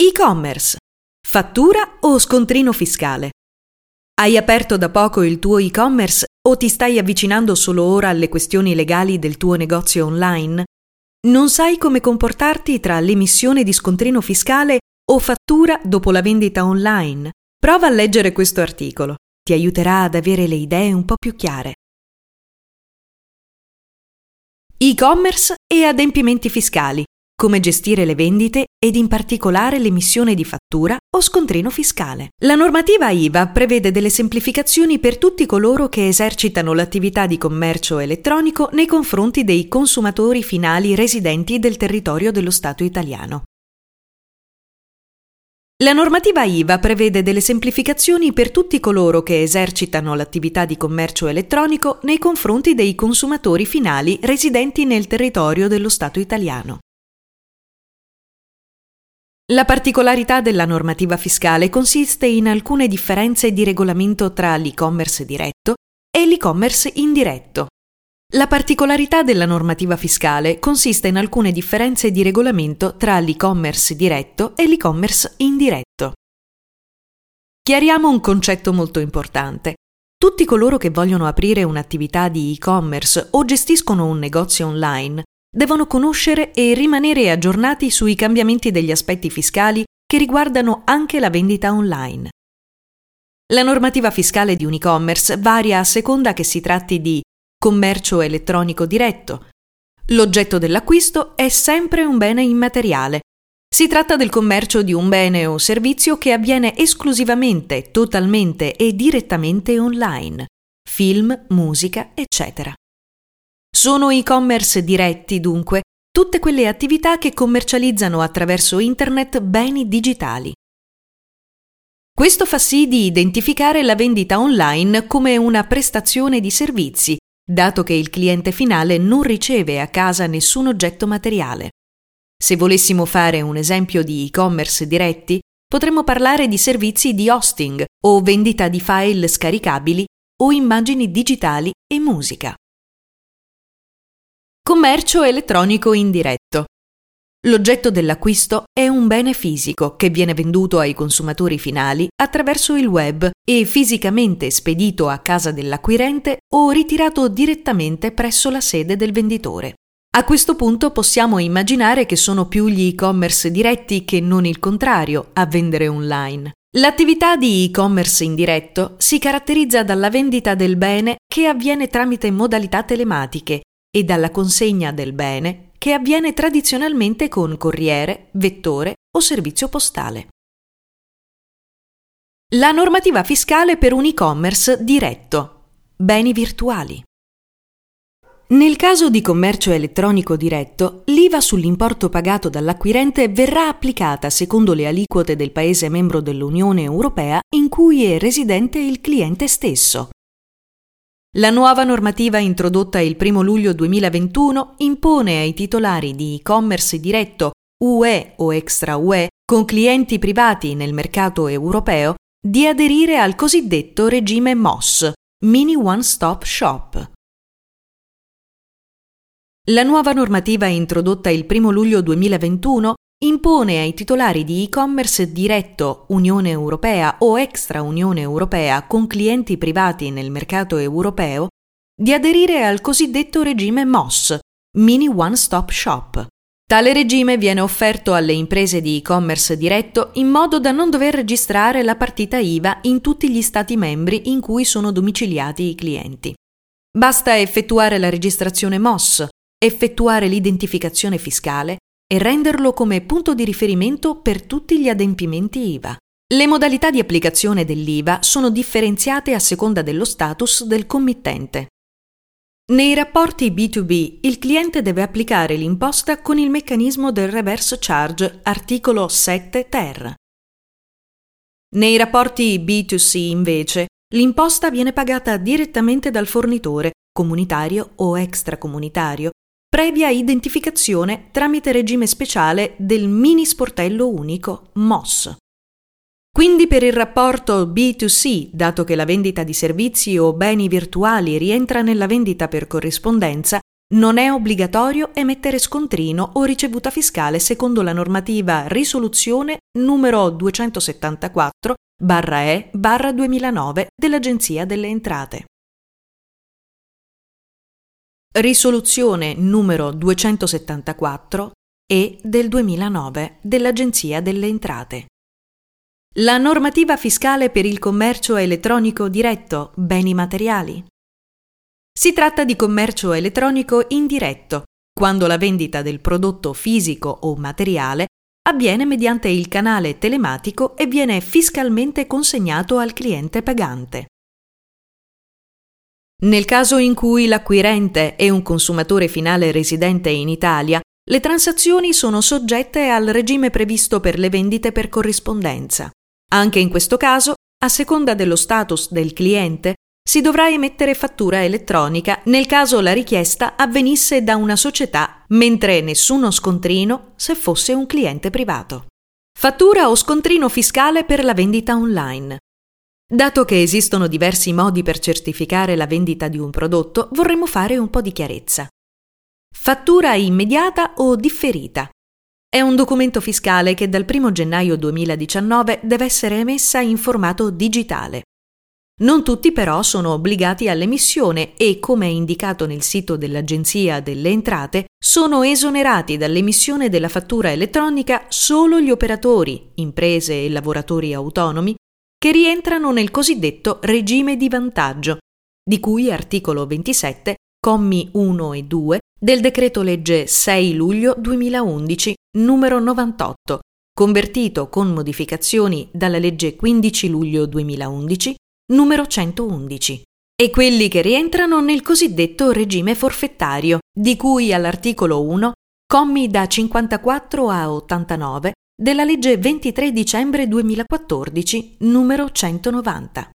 E-commerce. Fattura o scontrino fiscale? Hai aperto da poco il tuo e-commerce o ti stai avvicinando solo ora alle questioni legali del tuo negozio online? Non sai come comportarti tra l'emissione di scontrino fiscale o fattura dopo la vendita online? Prova a leggere questo articolo. Ti aiuterà ad avere le idee un po' più chiare. E-commerce e adempimenti fiscali come gestire le vendite ed in particolare l'emissione di fattura o scontrino fiscale. La normativa IVA prevede delle semplificazioni per tutti coloro che esercitano l'attività di commercio elettronico nei confronti dei consumatori finali residenti del territorio dello Stato italiano. La normativa IVA prevede delle semplificazioni per tutti coloro che esercitano l'attività di commercio elettronico nei confronti dei consumatori finali residenti nel territorio dello Stato italiano. La particolarità della normativa fiscale consiste in alcune differenze di regolamento tra l'e-commerce diretto e l'e-commerce indiretto. La particolarità della normativa fiscale consiste in alcune differenze di regolamento tra l'e-commerce diretto e l'e-commerce indiretto. Chiariamo un concetto molto importante. Tutti coloro che vogliono aprire un'attività di e-commerce o gestiscono un negozio online devono conoscere e rimanere aggiornati sui cambiamenti degli aspetti fiscali che riguardano anche la vendita online. La normativa fiscale di un e-commerce varia a seconda che si tratti di commercio elettronico diretto. L'oggetto dell'acquisto è sempre un bene immateriale. Si tratta del commercio di un bene o servizio che avviene esclusivamente, totalmente e direttamente online. Film, musica, eccetera. Sono e-commerce diretti, dunque, tutte quelle attività che commercializzano attraverso Internet beni digitali. Questo fa sì di identificare la vendita online come una prestazione di servizi, dato che il cliente finale non riceve a casa nessun oggetto materiale. Se volessimo fare un esempio di e-commerce diretti, potremmo parlare di servizi di hosting o vendita di file scaricabili o immagini digitali e musica. Commercio elettronico indiretto. L'oggetto dell'acquisto è un bene fisico che viene venduto ai consumatori finali attraverso il web e fisicamente spedito a casa dell'acquirente o ritirato direttamente presso la sede del venditore. A questo punto possiamo immaginare che sono più gli e-commerce diretti che non il contrario a vendere online. L'attività di e-commerce indiretto si caratterizza dalla vendita del bene che avviene tramite modalità telematiche e dalla consegna del bene che avviene tradizionalmente con corriere, vettore o servizio postale. La normativa fiscale per un e-commerce diretto. Beni virtuali. Nel caso di commercio elettronico diretto, l'IVA sull'importo pagato dall'acquirente verrà applicata secondo le aliquote del Paese membro dell'Unione Europea in cui è residente il cliente stesso, la nuova normativa introdotta il 1 luglio 2021 impone ai titolari di e-commerce diretto UE o extra UE con clienti privati nel mercato europeo di aderire al cosiddetto regime MOS, Mini One Stop Shop. La nuova normativa introdotta il 1 luglio 2021 impone ai titolari di e-commerce diretto Unione Europea o extra Unione Europea con clienti privati nel mercato europeo di aderire al cosiddetto regime MOS, Mini One Stop Shop. Tale regime viene offerto alle imprese di e-commerce diretto in modo da non dover registrare la partita IVA in tutti gli Stati membri in cui sono domiciliati i clienti. Basta effettuare la registrazione MOS, effettuare l'identificazione fiscale e renderlo come punto di riferimento per tutti gli adempimenti IVA. Le modalità di applicazione dell'IVA sono differenziate a seconda dello status del committente. Nei rapporti B2B il cliente deve applicare l'imposta con il meccanismo del reverse charge articolo 7 ter. Nei rapporti B2C invece l'imposta viene pagata direttamente dal fornitore, comunitario o extracomunitario, previa identificazione tramite regime speciale del mini sportello unico MOS. Quindi per il rapporto B2C, dato che la vendita di servizi o beni virtuali rientra nella vendita per corrispondenza, non è obbligatorio emettere scontrino o ricevuta fiscale secondo la normativa risoluzione numero 274 E 2009 dell'Agenzia delle Entrate. Risoluzione numero 274 E del 2009 dell'Agenzia delle Entrate. La normativa fiscale per il commercio elettronico diretto, beni materiali. Si tratta di commercio elettronico indiretto, quando la vendita del prodotto fisico o materiale avviene mediante il canale telematico e viene fiscalmente consegnato al cliente pagante. Nel caso in cui l'acquirente è un consumatore finale residente in Italia, le transazioni sono soggette al regime previsto per le vendite per corrispondenza. Anche in questo caso, a seconda dello status del cliente, si dovrà emettere fattura elettronica nel caso la richiesta avvenisse da una società, mentre nessuno scontrino se fosse un cliente privato. Fattura o scontrino fiscale per la vendita online. Dato che esistono diversi modi per certificare la vendita di un prodotto, vorremmo fare un po' di chiarezza. Fattura immediata o differita. È un documento fiscale che dal 1 gennaio 2019 deve essere emessa in formato digitale. Non tutti però sono obbligati all'emissione e, come è indicato nel sito dell'Agenzia delle Entrate, sono esonerati dall'emissione della fattura elettronica solo gli operatori, imprese e lavoratori autonomi che rientrano nel cosiddetto regime di vantaggio, di cui articolo 27, commi 1 e 2 del decreto legge 6 luglio 2011 numero 98, convertito con modificazioni dalla legge 15 luglio 2011 numero 111, e quelli che rientrano nel cosiddetto regime forfettario, di cui all'articolo 1, commi da 54 a 89 della legge 23 dicembre 2014, numero 190.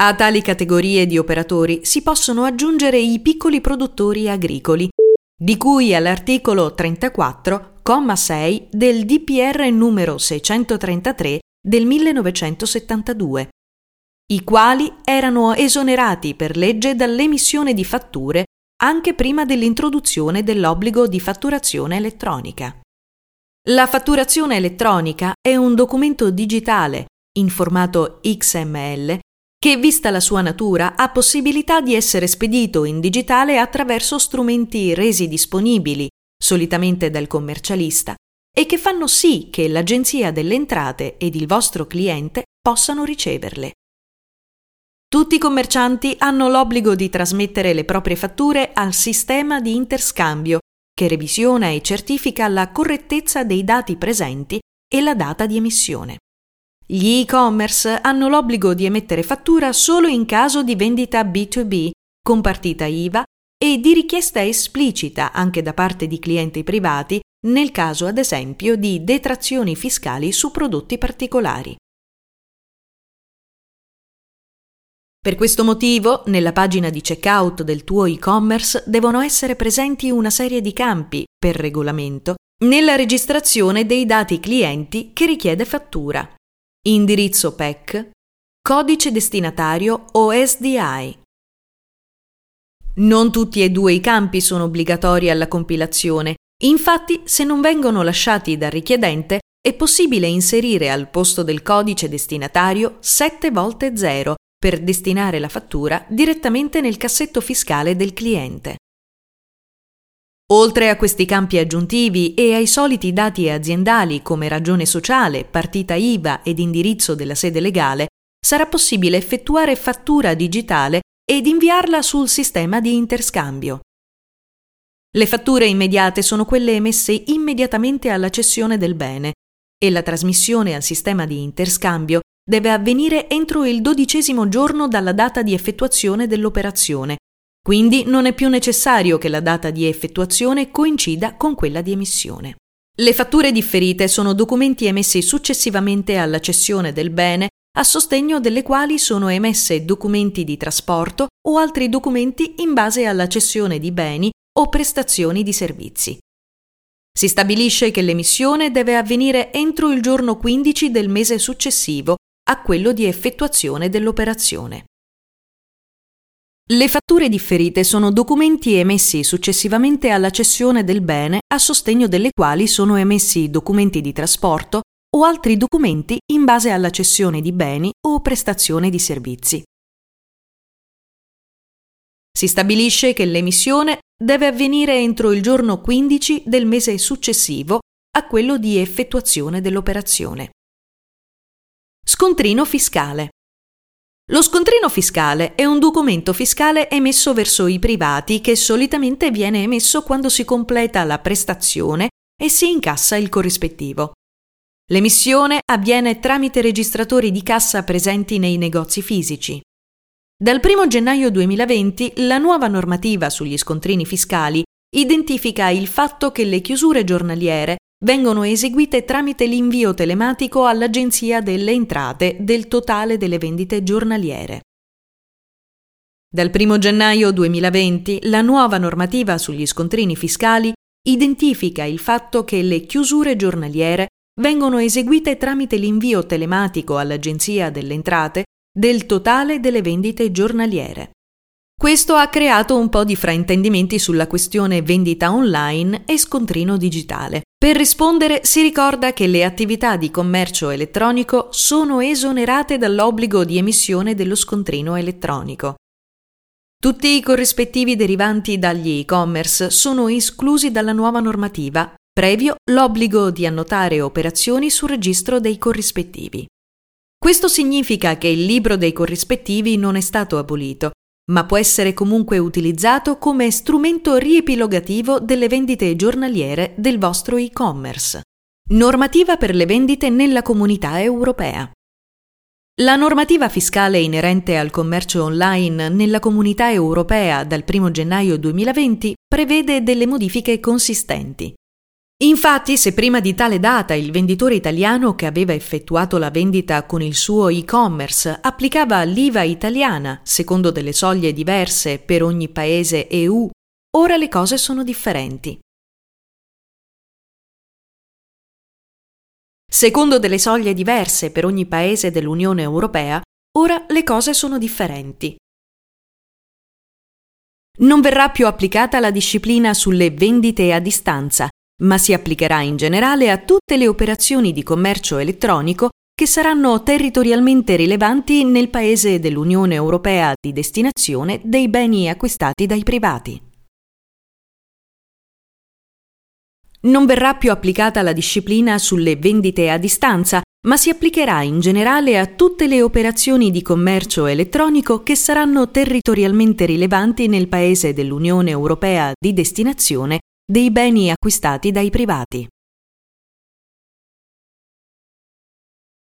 A tali categorie di operatori si possono aggiungere i piccoli produttori agricoli, di cui all'articolo 34, comma 6 del DPR numero 633 del 1972, i quali erano esonerati per legge dall'emissione di fatture anche prima dell'introduzione dell'obbligo di fatturazione elettronica. La fatturazione elettronica è un documento digitale in formato XML che, vista la sua natura, ha possibilità di essere spedito in digitale attraverso strumenti resi disponibili, solitamente dal commercialista, e che fanno sì che l'Agenzia delle Entrate ed il vostro cliente possano riceverle. Tutti i commercianti hanno l'obbligo di trasmettere le proprie fatture al sistema di interscambio che revisiona e certifica la correttezza dei dati presenti e la data di emissione. Gli e-commerce hanno l'obbligo di emettere fattura solo in caso di vendita B2B con partita IVA e di richiesta esplicita anche da parte di clienti privati nel caso ad esempio di detrazioni fiscali su prodotti particolari. Per questo motivo, nella pagina di checkout del tuo e-commerce devono essere presenti una serie di campi, per regolamento, nella registrazione dei dati clienti che richiede fattura. Indirizzo PEC, codice destinatario o SDI. Non tutti e due i campi sono obbligatori alla compilazione, infatti se non vengono lasciati dal richiedente è possibile inserire al posto del codice destinatario 7 volte 0 per destinare la fattura direttamente nel cassetto fiscale del cliente. Oltre a questi campi aggiuntivi e ai soliti dati aziendali come ragione sociale, partita IVA ed indirizzo della sede legale, sarà possibile effettuare fattura digitale ed inviarla sul sistema di interscambio. Le fatture immediate sono quelle emesse immediatamente alla cessione del bene e la trasmissione al sistema di interscambio deve avvenire entro il dodicesimo giorno dalla data di effettuazione dell'operazione, quindi non è più necessario che la data di effettuazione coincida con quella di emissione. Le fatture differite sono documenti emessi successivamente alla cessione del bene, a sostegno delle quali sono emesse documenti di trasporto o altri documenti in base alla cessione di beni o prestazioni di servizi. Si stabilisce che l'emissione deve avvenire entro il giorno 15 del mese successivo a quello di effettuazione dell'operazione. Le fatture differite sono documenti emessi successivamente alla cessione del bene a sostegno delle quali sono emessi documenti di trasporto o altri documenti in base alla cessione di beni o prestazione di servizi. Si stabilisce che l'emissione deve avvenire entro il giorno 15 del mese successivo a quello di effettuazione dell'operazione. Scontrino fiscale. Lo scontrino fiscale è un documento fiscale emesso verso i privati che solitamente viene emesso quando si completa la prestazione e si incassa il corrispettivo. L'emissione avviene tramite registratori di cassa presenti nei negozi fisici. Dal 1 gennaio 2020 la nuova normativa sugli scontrini fiscali identifica il fatto che le chiusure giornaliere vengono eseguite tramite l'invio telematico all'Agenzia delle Entrate del totale delle vendite giornaliere. Dal 1 gennaio 2020 la nuova normativa sugli scontrini fiscali identifica il fatto che le chiusure giornaliere vengono eseguite tramite l'invio telematico all'Agenzia delle Entrate del totale delle vendite giornaliere. Questo ha creato un po' di fraintendimenti sulla questione vendita online e scontrino digitale. Per rispondere si ricorda che le attività di commercio elettronico sono esonerate dall'obbligo di emissione dello scontrino elettronico. Tutti i corrispettivi derivanti dagli e-commerce sono esclusi dalla nuova normativa, previo l'obbligo di annotare operazioni sul registro dei corrispettivi. Questo significa che il libro dei corrispettivi non è stato abolito, ma può essere comunque utilizzato come strumento riepilogativo delle vendite giornaliere del vostro e-commerce. Normativa per le vendite nella comunità europea. La normativa fiscale inerente al commercio online nella comunità europea dal 1 gennaio 2020 prevede delle modifiche consistenti. Infatti, se prima di tale data il venditore italiano che aveva effettuato la vendita con il suo e-commerce applicava l'IVA italiana, secondo delle soglie diverse per ogni paese EU, ora le cose sono differenti. Secondo delle soglie diverse per ogni paese dell'Unione Europea, ora le cose sono differenti. Non verrà più applicata la disciplina sulle vendite a distanza, ma si applicherà in generale a tutte le operazioni di commercio elettronico che saranno territorialmente rilevanti nel paese dell'Unione Europea di destinazione dei beni acquistati dai privati. Non verrà più applicata la disciplina sulle vendite a distanza, ma si applicherà in generale a tutte le operazioni di commercio elettronico che saranno territorialmente rilevanti nel paese dell'Unione Europea di destinazione dei beni acquistati dai privati.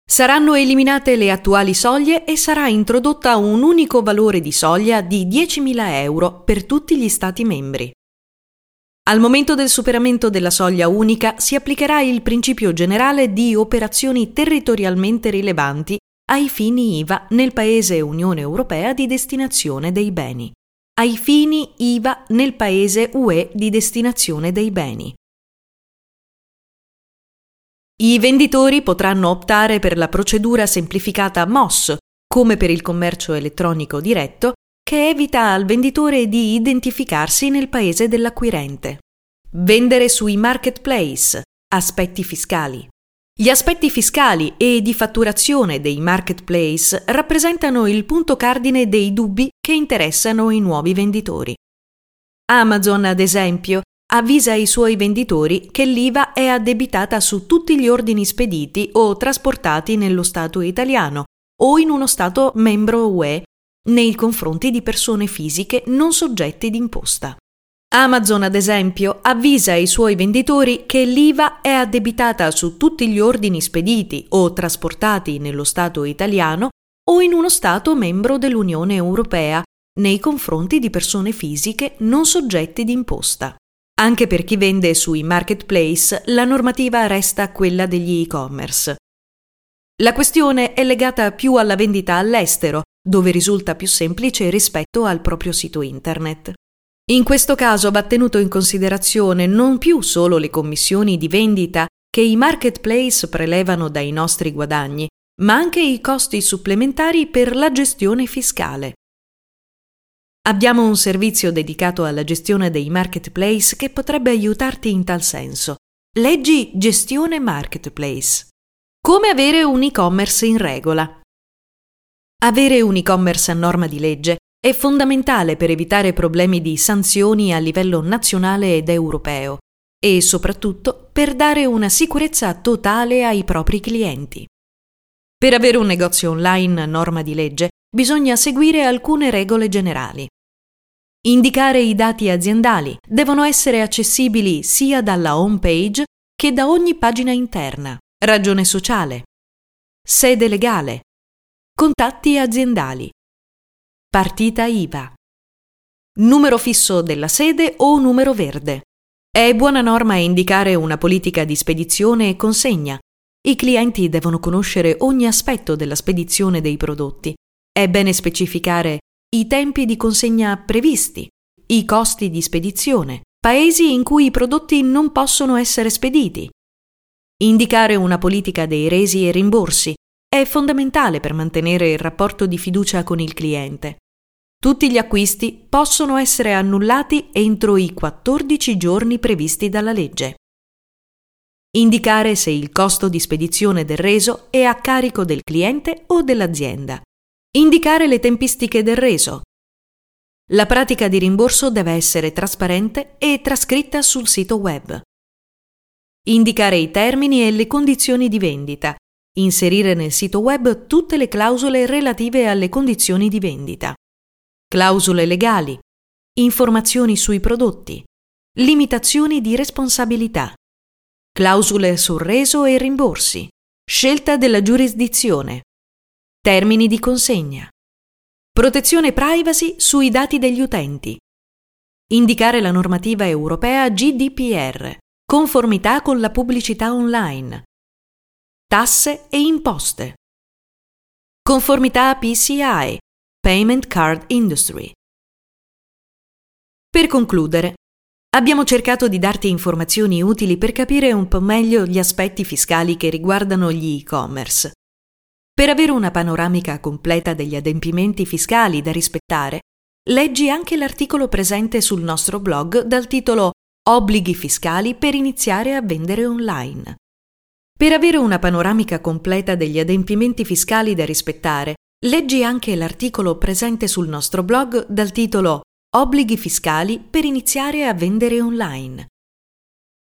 Saranno eliminate le attuali soglie e sarà introdotta un unico valore di soglia di 10.000 euro per tutti gli Stati membri. Al momento del superamento della soglia unica si applicherà il principio generale di operazioni territorialmente rilevanti ai fini IVA nel Paese Unione Europea di destinazione dei beni ai fini IVA nel paese UE di destinazione dei beni. I venditori potranno optare per la procedura semplificata MOS, come per il commercio elettronico diretto, che evita al venditore di identificarsi nel paese dell'acquirente. Vendere sui marketplace, aspetti fiscali. Gli aspetti fiscali e di fatturazione dei marketplace rappresentano il punto cardine dei dubbi che interessano i nuovi venditori. Amazon, ad esempio, avvisa i suoi venditori che l'IVA è addebitata su tutti gli ordini spediti o trasportati nello Stato italiano o in uno Stato membro UE nei confronti di persone fisiche non soggetti d'imposta. Amazon, ad esempio, avvisa i suoi venditori che l'IVA è addebitata su tutti gli ordini spediti o trasportati nello Stato italiano o in uno Stato membro dell'Unione Europea nei confronti di persone fisiche non soggetti d'imposta. Anche per chi vende sui marketplace la normativa resta quella degli e-commerce. La questione è legata più alla vendita all'estero, dove risulta più semplice rispetto al proprio sito internet. In questo caso va tenuto in considerazione non più solo le commissioni di vendita che i marketplace prelevano dai nostri guadagni, ma anche i costi supplementari per la gestione fiscale. Abbiamo un servizio dedicato alla gestione dei marketplace che potrebbe aiutarti in tal senso. Leggi Gestione Marketplace. Come avere un e-commerce in regola. Avere un e-commerce a norma di legge è fondamentale per evitare problemi di sanzioni a livello nazionale ed europeo e soprattutto per dare una sicurezza totale ai propri clienti. Per avere un negozio online a norma di legge bisogna seguire alcune regole generali. Indicare i dati aziendali devono essere accessibili sia dalla home page che da ogni pagina interna. Ragione sociale. Sede legale. Contatti aziendali. Partita IVA. Numero fisso della sede o numero verde. È buona norma indicare una politica di spedizione e consegna. I clienti devono conoscere ogni aspetto della spedizione dei prodotti. È bene specificare i tempi di consegna previsti, i costi di spedizione, paesi in cui i prodotti non possono essere spediti, Indicare una politica dei resi e rimborsi è fondamentale per mantenere il rapporto di fiducia con il cliente. Tutti gli acquisti possono essere annullati entro i 14 giorni previsti dalla legge. Indicare se il costo di spedizione del reso è a carico del cliente o dell'azienda. Indicare le tempistiche del reso. La pratica di rimborso deve essere trasparente e trascritta sul sito web. Indicare i termini e le condizioni di vendita. Inserire nel sito web tutte le clausole relative alle condizioni di vendita. Clausole legali. Informazioni sui prodotti. Limitazioni di responsabilità. Clausole sul reso e rimborsi. Scelta della giurisdizione. Termini di consegna. Protezione privacy sui dati degli utenti. Indicare la normativa europea GDPR. Conformità con la pubblicità online. Tasse e imposte. Conformità PCI, Payment Card Industry. Per concludere, abbiamo cercato di darti informazioni utili per capire un po' meglio gli aspetti fiscali che riguardano gli e-commerce. Per avere una panoramica completa degli adempimenti fiscali da rispettare, leggi anche l'articolo presente sul nostro blog dal titolo Obblighi fiscali per iniziare a vendere online. Per avere una panoramica completa degli adempimenti fiscali da rispettare, leggi anche l'articolo presente sul nostro blog dal titolo Obblighi fiscali per iniziare a vendere online.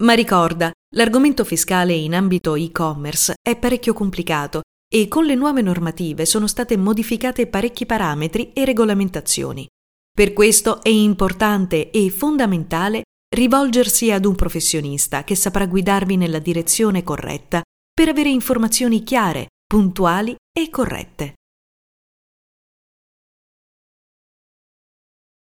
Ma ricorda, l'argomento fiscale in ambito e-commerce è parecchio complicato e con le nuove normative sono state modificate parecchi parametri e regolamentazioni. Per questo è importante e fondamentale rivolgersi ad un professionista che saprà guidarvi nella direzione corretta per avere informazioni chiare, puntuali e corrette.